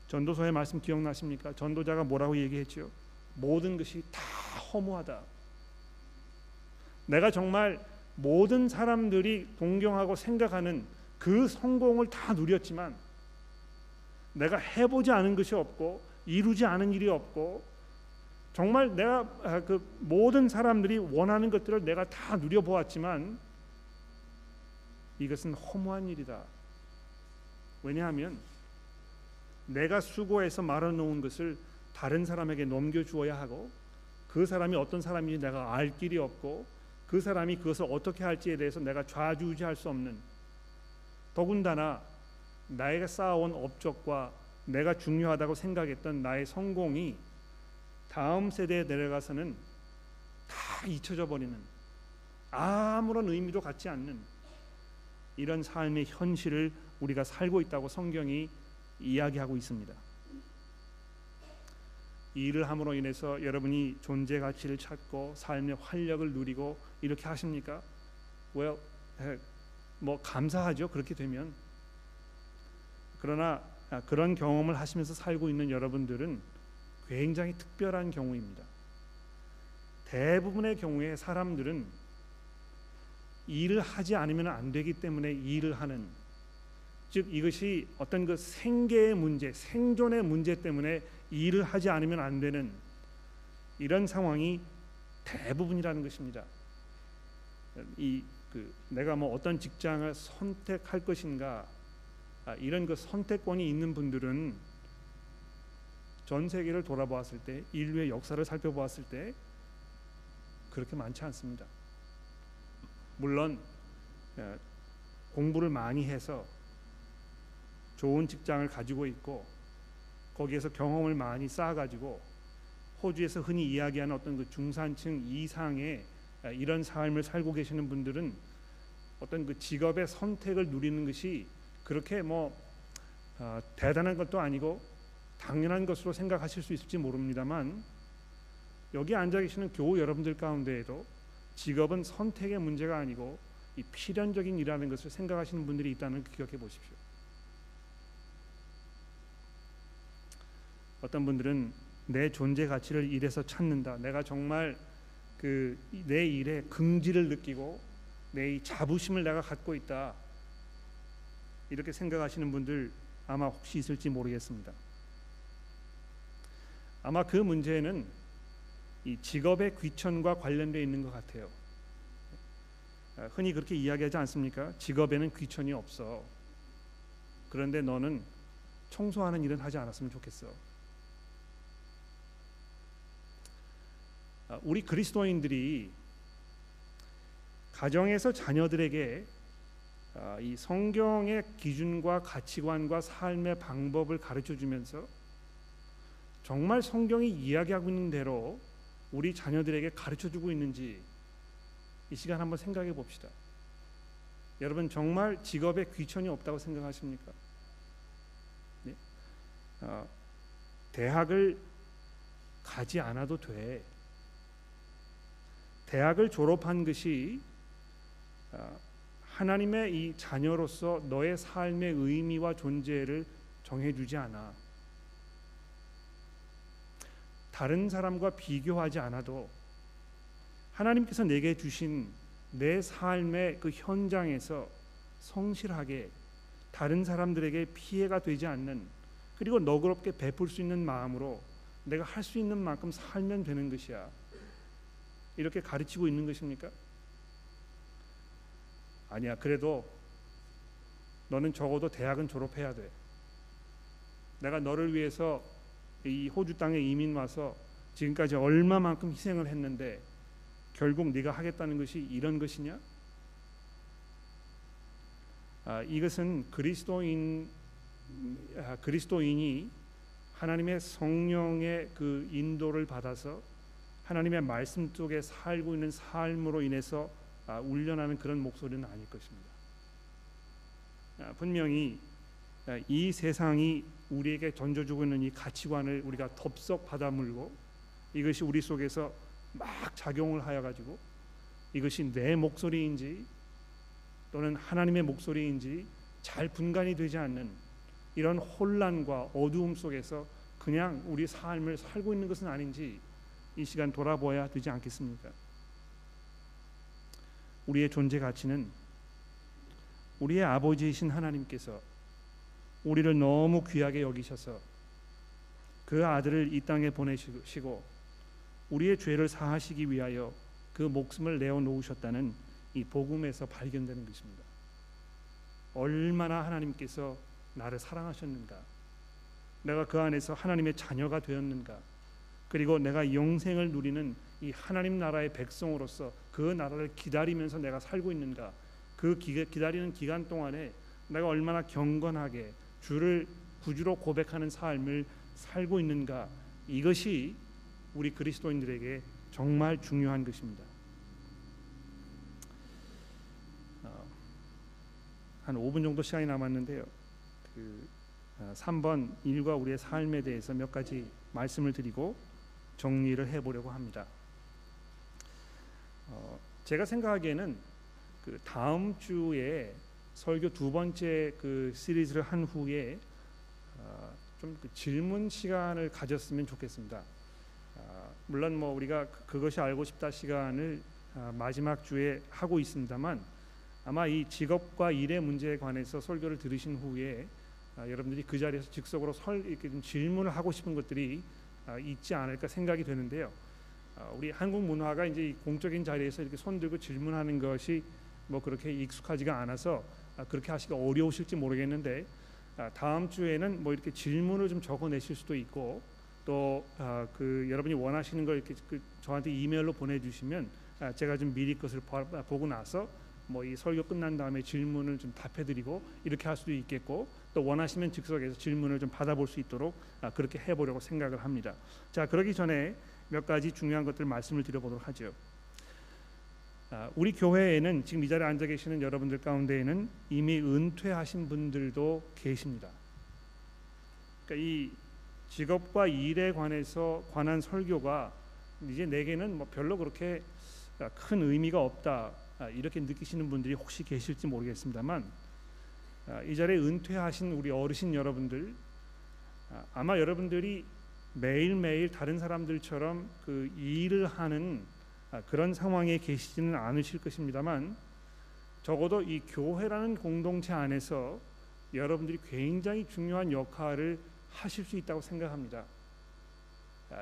전도서의 말씀 기억나십니까? 전도자가 뭐라고 얘기했죠? 모든 것이 다 허무하다. 내가 정말 모든 사람들이 동경하고 생각하는 그 성공을 다 누렸지만 내가 해보지 않은 것이 없고 이루지 않은 일이 없고 정말 내가 아, 그 모든 사람들이 원하는 것들을 내가 다 누려 보았지만 이것은 허무한 일이다. 왜냐하면 내가 수고해서 말아 놓은 것을 다른 사람에게 넘겨 주어야 하고 그 사람이 어떤 사람인지 내가 알 길이 없고 그 사람이 그것을 어떻게 할지에 대해서 내가 좌지우지할 수 없는 더군다나 나에게 쌓아온 업적과 내가 중요하다고 생각했던 나의 성공이 다음 세대에 내려가서는 다 잊혀져 버리는 아무런 의미도 갖지 않는 이런 삶의 현실을 우리가 살고 있다고 성경이 이야기하고 있습니다. 이 일을 함으로 인해서 여러분이 존재 가치를 찾고 삶의 활력을 누리고 이렇게 하십니까? well, 뭐 감사하죠. 그렇게 되면 그러나 그런 경험을 하시면서 살고 있는 여러분들은 굉장히 특별한 경우입니다. 대부분의 경우에 사람들은 일을 하지 않으면 안 되기 때문에 일을 하는 즉 이것이 어떤 그 생계의 문제, 생존의 문제 때문에 일을 하지 않으면 안 되는 이런 상황이 대부분이라는 것입니다. 이 그 내가 뭐 어떤 직장을 선택할 것인가 아, 이런 그 선택권이 있는 분들은 전 세계를 돌아보았을 때 인류의 역사를 살펴보았을 때 그렇게 많지 않습니다. 물론 공부를 많이 해서 좋은 직장을 가지고 있고 거기에서 경험을 많이 쌓아가지고 호주에서 흔히 이야기하는 어떤 그 중산층 이상의 이런 삶을 살고 계시는 분들은 어떤 그 직업의 선택을 누리는 것이 그렇게 뭐 어, 대단한 것도 아니고 당연한 것으로 생각하실 수 있을지 모릅니다만 여기 앉아 계시는 교우 여러분들 가운데에도 직업은 선택의 문제가 아니고 이 필연적인 일이라는 것을 생각하시는 분들이 있다는 기억해 보십시오. 어떤 분들은 내 존재 가치를 일에서 찾는다. 내가 정말 그 내 일에 긍지를 느끼고 내 이 자부심을 내가 갖고 있다. 이렇게 생각하시는 분들 아마 혹시 있을지 모르겠습니다. 아마 그 문제는 이 직업의 귀천과 관련되어 있는 것 같아요. 아, 흔히 그렇게 이야기하지 않습니까? 직업에는 귀천이 없어. 그런데 너는 청소하는 일은 하지 않았으면 좋겠어. 아, 우리 그리스도인들이 가정에서 자녀들에게 아, 이 성경의 기준과 가치관과 삶의 방법을 가르쳐 주면서 정말 성경이 이야기하고 있는 대로 우리 자녀들에게 가르쳐 주고 있는지 이 시간 한번 생각해 봅시다. 여러분 정말 직업에 귀천이 없다고 생각하십니까? 네? 어, 대학을 가지 않아도 돼. 대학을 졸업한 것이 어, 하나님의 이 자녀로서 너의 삶의 의미와 존재를 정해주지 않아. 다른 사람과 비교하지 않아도 하나님께서 내게 주신 내 삶의 그 현장에서 성실하게 다른 사람들에게 피해가 되지 않는 그리고 너그럽게 베풀 수 있는 마음으로 내가 할 수 있는 만큼 살면 되는 것이야. 이렇게 가르치고 있는 것입니까? 아니야. 그래도 너는 적어도 대학은 졸업해야 돼. 내가 너를 위해서 이 호주 땅에 이민 와서 지금까지 얼마만큼 희생을 했는데 결국 네가 하겠다는 것이 이런 것이냐? 아, 이것은 그리스도인 아, 그리스도인이 하나님의 성령의 그 인도를 받아서 하나님의 말씀 속에 살고 있는 삶으로 인해서 아, 울려나는 그런 목소리는 아닐 것입니다. 아, 분명히 아, 이 세상이 우리에게 던져주고 있는 이 가치관을 우리가 덥석 받아물고 이것이 우리 속에서 막 작용을 하여 가지고 이것이 내 목소리인지 또는 하나님의 목소리인지 잘 분간이 되지 않는 이런 혼란과 어두움 속에서 그냥 우리 삶을 살고 있는 것은 아닌지 이 시간 돌아보아야 되지 않겠습니까? 우리의 존재 가치는 우리의 아버지이신 하나님께서 우리를 너무 귀하게 여기셔서 그 아들을 이 땅에 보내시고 우리의 죄를 사하시기 위하여 그 목숨을 내어 놓으셨다는 이 복음에서 발견되는 것입니다. 얼마나 하나님께서 나를 사랑하셨는가? 내가 그 안에서 하나님의 자녀가 되었는가? 그리고 내가 영생을 누리는 이 하나님 나라의 백성으로서 그 나라를 기다리면서 내가 살고 있는가? 그 기다리는 기간 동안에 내가 얼마나 경건하게 주를 구주로 고백하는 삶을 살고 있는가? 이것이 우리 그리스도인들에게 정말 중요한 것입니다. 어, 한 5분 정도 시간이 남았는데요. 그 3번 어, 일과 우리의 삶에 대해서 몇 가지 말씀을 드리고 정리를 해보려고 합니다. 어, 제가 생각하기에는 그 다음 주에 설교 두 번째 그 시리즈를 한 후에 어, 좀그 질문 시간을 가졌으면 좋겠습니다. 어, 물론 뭐 우리가 그, 그것이 알고 싶다 시간을 어, 마지막 주에 하고 있습니다만 아마 이 직업과 일의 문제에 관해서 설교를 들으신 후에 아, 여러분들이 그 자리에서 즉석으로 설 이렇게 좀 질문을 하고 싶은 것들이 아, 있지 않을까 생각이 되는데요. 아, 우리 한국 문화가 이제 공적인 자리에서 이렇게 손 들고 질문하는 것이 뭐 그렇게 익숙하지가 않아서 그렇게 하시기 어려우실지 모르겠는데 다음 주에는 뭐 이렇게 질문을 좀 적어내실 수도 있고 또 그 여러분이 원하시는 걸 이렇게 그 저한테 이메일로 보내주시면 제가 좀 미리 것을 보고 나서 뭐 이 설교 끝난 다음에 질문을 좀 답해드리고 이렇게 할 수도 있겠고 또 원하시면 즉석에서 질문을 좀 받아볼 수 있도록 그렇게 해보려고 생각을 합니다. 자 그러기 전에 몇 가지 중요한 것들 말씀을 드려보도록 하죠. 우리 교회에는 지금 이 자리에 앉아 계시는 여러분들 가운데에는 이미 은퇴하신 분들도 계십니다. 그러니까 이 직업과 일에 관해서 관한 설교가 이제 내게는 뭐 별로 그렇게 큰 의미가 없다 이렇게 느끼시는 분들이 혹시 계실지 모르겠습니다만 이 자리에 은퇴하신 우리 어르신 여러분들 아마 여러분들이 매일매일 다른 사람들처럼 그 일을 하는 그런 상황에 계시지는 않으실 것입니다만 적어도 이 교회라는 공동체 안에서 여러분들이 굉장히 중요한 역할을 하실 수 있다고 생각합니다.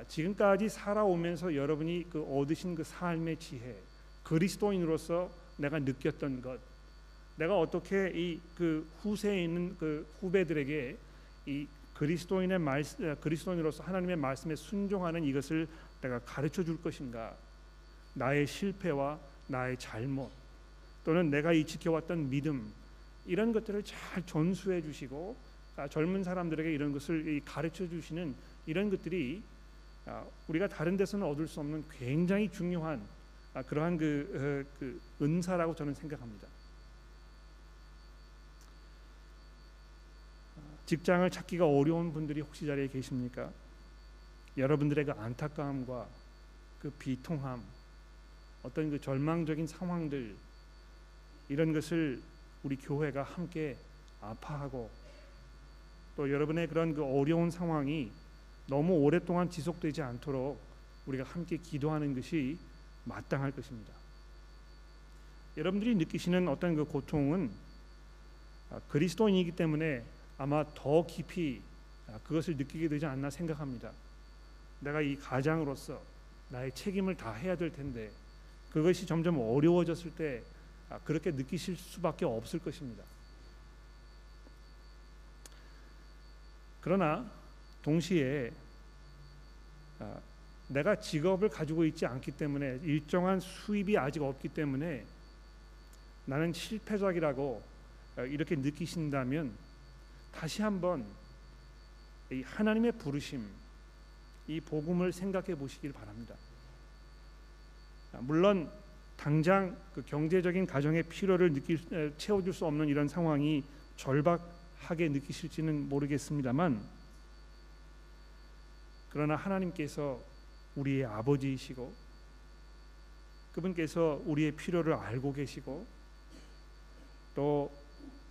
지금까지 살아오면서 여러분이 그 얻으신 그 삶의 지혜, 그리스도인으로서 내가 느꼈던 것, 내가 어떻게 이 그 후세에 있는 그 후배들에게 이 그리스도인의 말 그리스도인으로서 하나님의 말씀에 순종하는 이것을 내가 가르쳐 줄 것인가? 나의 실패와 나의 잘못 또는 내가 이 지켜왔던 믿음 이런 것들을 잘 전수해 주시고 아, 젊은 사람들에게 이런 것을 가르쳐 주시는 이런 것들이 아, 우리가 다른 데서는 얻을 수 없는 굉장히 중요한 아, 그러한 그, 어, 그 은사라고 저는 생각합니다. 직장을 찾기가 어려운 분들이 혹시 자리에 계십니까? 여러분들의 그 안타까움과 그 비통함, 어떤 그 절망적인 상황들 이런 것을 우리 교회가 함께 아파하고 또 여러분의 그런 그 어려운 상황이 너무 오랫동안 지속되지 않도록 우리가 함께 기도하는 것이 마땅할 것입니다. 여러분들이 느끼시는 어떤 그 고통은 아, 그리스도인이기 때문에 아마 더 깊이 아, 그것을 느끼게 되지 않나 생각합니다. 내가 이 가장으로서 나의 책임을 다 해야 될 텐데 그것이 점점 어려워졌을 때 아, 그렇게 느끼실 수밖에 없을 것입니다. 그러나 동시에 내가 직업을 가지고 있지 않기 때문에 일정한 수입이 아직 없기 때문에 나는 실패작이라고 어, 이렇게 느끼신다면 다시 한번 이 하나님의 부르심 이 복음을 생각해 보시길 바랍니다. 물론 당장 그 경제적인 가정의 필요를 느낄 채워줄 수 없는 이런 상황이 절박하게 느끼실지는 모르겠습니다만 그러나 하나님께서 우리의 아버지이시고 그분께서 우리의 필요를 알고 계시고 또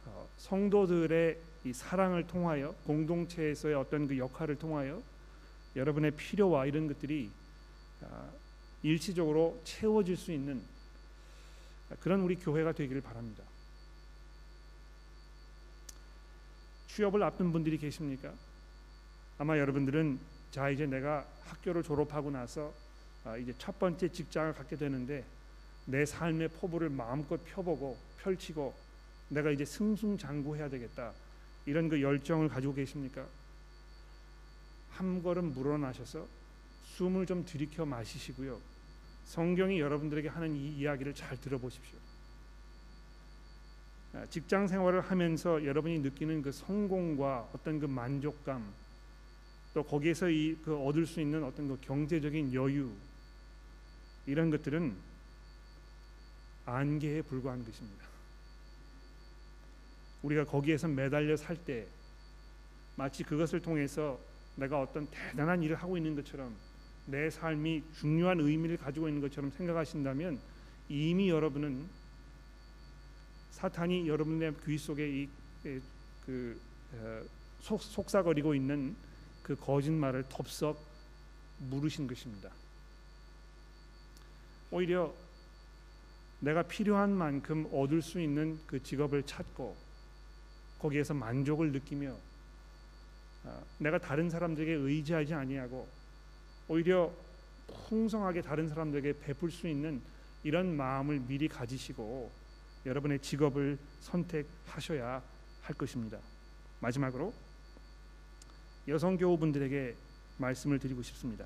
어, 성도들의 이 사랑을 통하여 공동체에서의 어떤 그 역할을 통하여 여러분의 필요와 이런 것들이 아, 일시적으로 채워질 수 있는 그런 우리 교회가 되기를 바랍니다. 취업을 앞둔 분들이 계십니까? 아마 여러분들은 자 이제 내가 학교를 졸업하고 나서 아, 이제 첫 번째 직장을 갖게 되는데 내 삶의 포부를 마음껏 펴보고 펼치고 내가 이제 승승장구해야 되겠다 이런 그 열정을 가지고 계십니까? 한 걸음 물러나셔서 숨을 좀 들이켜 마시시고요. 성경이 여러분들에게 하는 이 이야기를 잘 들어보십시오. 아, 직장 생활을 하면서 여러분이 느끼는 그 성공과 어떤 그 만족감 또 거기에서 이 그 얻을 수 있는 어떤 그 경제적인 여유 이런 것들은 안개에 불과한 것입니다. 우리가 거기에서 매달려 살 때 마치 그것을 통해서 내가 어떤 대단한 일을 하고 있는 것처럼 내 삶이 중요한 의미를 가지고 있는 것처럼 생각하신다면 이미 여러분은 사탄이 여러분의 귀 속에 이그 어, 속삭거리고 있는 그 거짓말을 덥석 물으신 것입니다. 오히려 내가 필요한 만큼 얻을 수 있는 그 직업을 찾고 거기에서 만족을 느끼며 아, 내가 다른 사람들에게 의지하지 아니하고 오히려 풍성하게 다른 사람들에게 베풀 수 있는 이런 마음을 미리 가지시고 여러분의 직업을 선택하셔야 할 것입니다. 마지막으로 여성 교우분들에게 말씀을 드리고 싶습니다.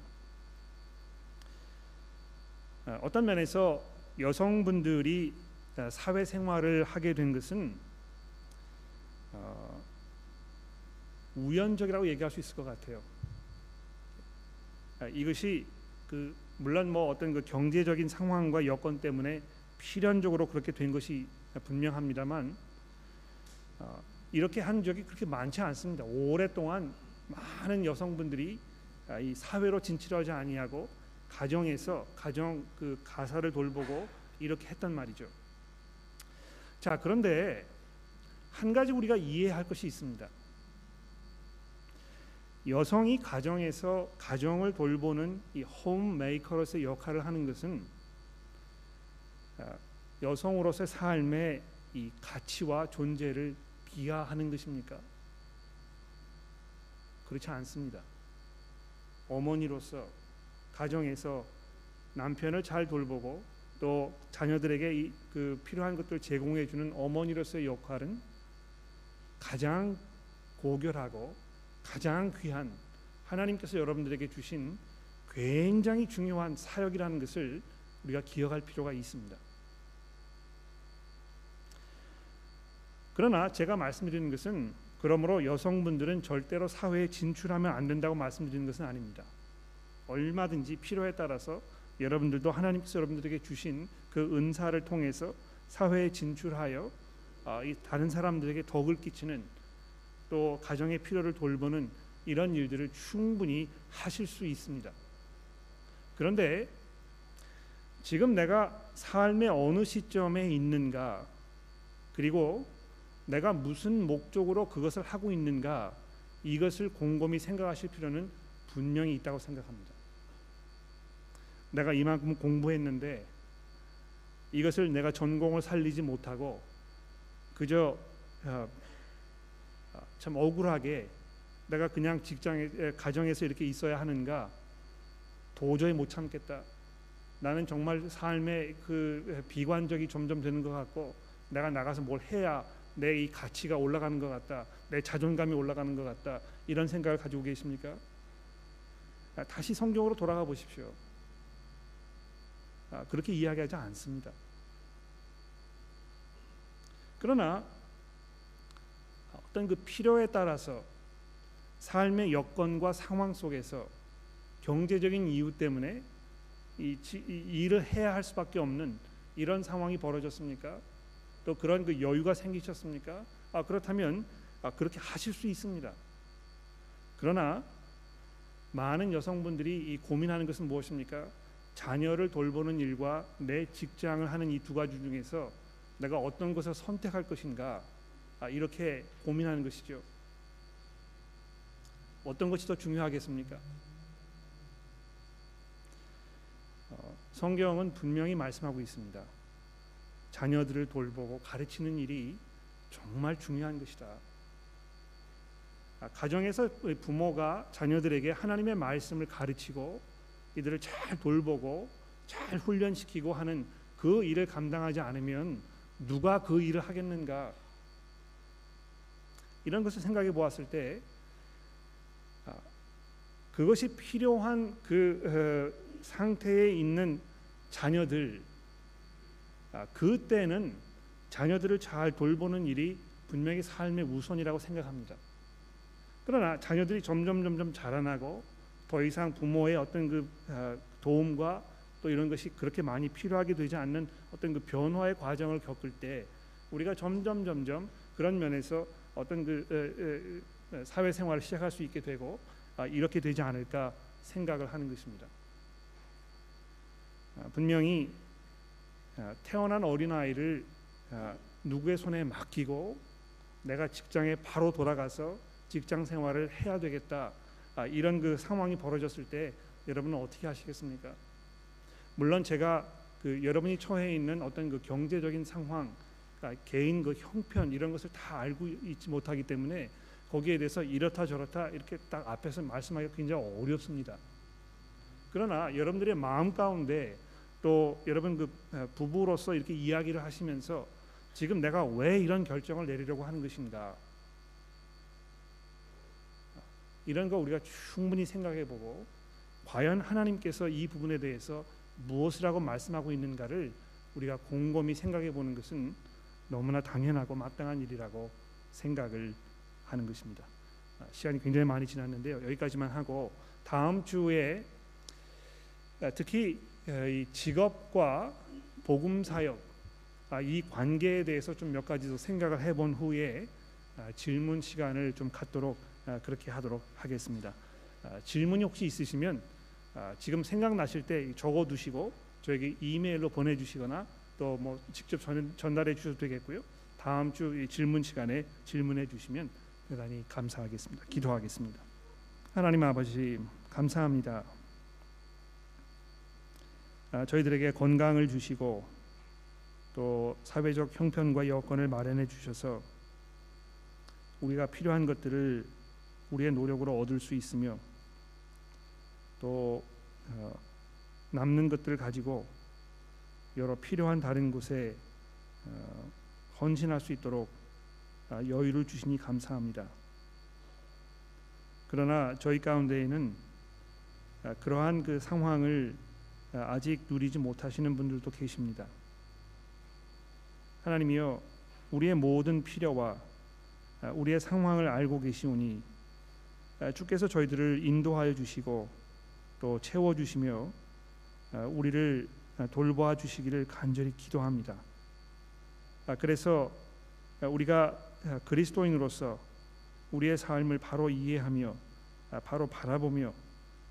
아, 어떤 면에서 여성분들이 아, 사회생활을 하게 된 것은 어, 우연적이라고 얘기할 수 있을 것 같아요. 아, 이것이 그 물론 뭐 어떤 그 경제적인 상황과 여건 때문에 필연적으로 그렇게 된 것이 분명합니다만 어, 이렇게 한 적이 그렇게 많지 않습니다. 오랫동안 많은 여성분들이 아, 이 사회로 진출하지 아니하고 가정에서 가정 그 가사를 돌보고 이렇게 했단 말이죠. 자 그런데 한 가지 우리가 이해할 것이 있습니다. 여성이 가정에서 가정을 돌보는 이 홈메이커로서의 역할을 하는 것은 아, 여성으로서의 삶의 이 가치와 존재를 비하하는 것입니까? 그렇지 않습니다. 어머니로서 가정에서 남편을 잘 돌보고 또 자녀들에게 그 필요한 것들 제공해 주는 어머니로서의 역할은 가장 고결하고 가장 귀한 하나님께서 여러분들에게 주신 굉장히 중요한 사역이라는 것을 우리가 기억할 필요가 있습니다. 그러나 제가 말씀드리는 것은 그러므로 여성분들은 절대로 사회에 진출하면 안 된다고 말씀드리는 것은 아닙니다. 얼마든지 필요에 따라서 여러분들도 하나님께서 여러분들에게 주신 그 은사를 통해서 사회에 진출하여 아, 다른 사람들에게 덕을 끼치는 또 가정의 필요를 돌보는 이런 일들을 충분히 하실 수 있습니다. 그런데 지금 내가 삶의 어느 시점에 있는가 그리고 내가 무슨 목적으로 그것을 하고 있는가 이것을 곰곰이 생각하실 필요는 분명히 있다고 생각합니다. 내가 이만큼 공부했는데 이것을 내가 전공을 살리지 못하고 그저 어, 어, 참 억울하게 내가 그냥 직장에 가정에서 이렇게 있어야 하는가 도저히 못 참겠다. 나는 정말 삶의 그 비관적이 점점 되는 것 같고 내가 나가서 뭘 해야 내 이 가치가 올라가는 것 같다. 내 자존감이 올라가는 것 같다. 이런 생각을 가지고 계십니까? 아, 다시 성경으로 돌아가 보십시오. 아, 그렇게 이야기하지 않습니다. 그러나 어떤 그 필요에 따라서 삶의 여건과 상황 속에서 경제적인 이유 때문에 이, 이 일을 해야 할 수밖에 없는 이런 상황이 벌어졌습니까? 또 그런 그 여유가 생기셨습니까? 아 그렇다면 아, 그렇게 하실 수 있습니다. 그러나 많은 여성분들이 이 고민하는 것은 무엇입니까? 자녀를 돌보는 일과 내 직장을 하는 이 두 가지 중에서 내가 어떤 것을 선택할 것인가 아, 이렇게 고민하는 것이죠. 어떤 것이 더 중요하겠습니까? 어, 성경은 분명히 말씀하고 있습니다. 자녀들을 돌보고 가르치는 일이 정말 중요한 것이다. 아, 가정에서 부모가 자녀들에게 하나님의 말씀을 가르치고 이들을 잘 돌보고 잘 훈련시키고 하는 그 일을 감당하지 않으면 누가 그 일을 하겠는가? 이런 것을 생각해 보았을 때 아, 그것이 필요한 그 어, 상태에 있는 자녀들 아, 그때는 자녀들을 잘 돌보는 일이 분명히 삶의 우선이라고 생각합니다. 그러나 자녀들이 점점 점점 자라나고 더 이상 부모의 어떤 그 아, 도움과 또 이런 것이 그렇게 많이 필요하게 되지 않는 어떤 그 변화의 과정을 겪을 때 우리가 점점 점점 그런 면에서 어떤 그 사회생활을 시작할 수 있게 되고 아, 이렇게 되지 않을까 생각을 하는 것입니다. 분명히 태어난 어린 아이를 누구의 손에 맡기고 내가 직장에 바로 돌아가서 직장 생활을 해야 되겠다 아, 이런 그 상황이 벌어졌을 때 여러분은 어떻게 하시겠습니까? 물론 제가 그 여러분이 처해 있는 어떤 그 경제적인 상황, 개인 그 형편 이런 것을 다 알고 있지 못하기 때문에 거기에 대해서 이렇다 저렇다 이렇게 딱 앞에서 말씀하기가 굉장히 어렵습니다. 그러나 여러분들의 마음 가운데 또 여러분 그 부부로서 이렇게 이야기를 하시면서 지금 내가 왜 이런 결정을 내리려고 하는 것인가 이런 거 우리가 충분히 생각해 보고 과연 하나님께서 이 부분에 대해서 무엇을 하고 말씀하고 있는가를 우리가 곰곰이 생각해 보는 것은 너무나 당연하고 마땅한 일이라고 생각을 하는 것입니다. 아, 시간이 굉장히 많이 지났는데요. 여기까지만 하고 다음 주에 아, 특히 어, 이 직업과 복음 사역 아, 이 관계에 대해서 좀 몇 가지 더 생각을 해본 후에 질문 시간을 좀 갖도록 그렇게 하도록 하겠습니다. 질문이 혹시 있으시면 지금 생각나실 때 적어두시고 저에게 이메일로 보내주시거나 또 뭐 직접 전, 전달해 주셔도 되겠고요. 다음 주 질문 시간에 질문해 주시면 대단히 감사하겠습니다. 기도하겠습니다. 하나님 아버지 감사합니다. 아, 저희들에게 건강을 주시고 또 사회적 형편과 여건을 마련해 주셔서 우리가 필요한 것들을 우리의 노력으로 얻을 수 있으며 또 어, 남는 것들을 가지고 여러 필요한 다른 곳에 어, 헌신할 수 있도록 아, 여유를 주시니 감사합니다. 그러나 저희 가운데에는 아, 그러한 그 상황을 아, 아직 누리지 못하시는 분들도 계십니다. 하나님이여 우리의 모든 필요와 우리의 상황을 알고 계시오니 주께서 저희들을 인도하여 주시고 또 채워 주시며 우리를 돌보아 주시기를 간절히 기도합니다. 그래서 우리가 그리스도인으로서 우리의 삶을 바로 이해하며 바로 바라보며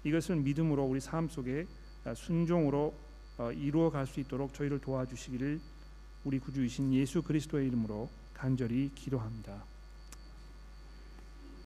이것을 믿음으로 우리 삶 속에 순종으로 어, 이루어 갈 수 있도록 저희를 도와주시기를 우리 구주이신 예수 그리스도의 이름으로 간절히 기도합니다.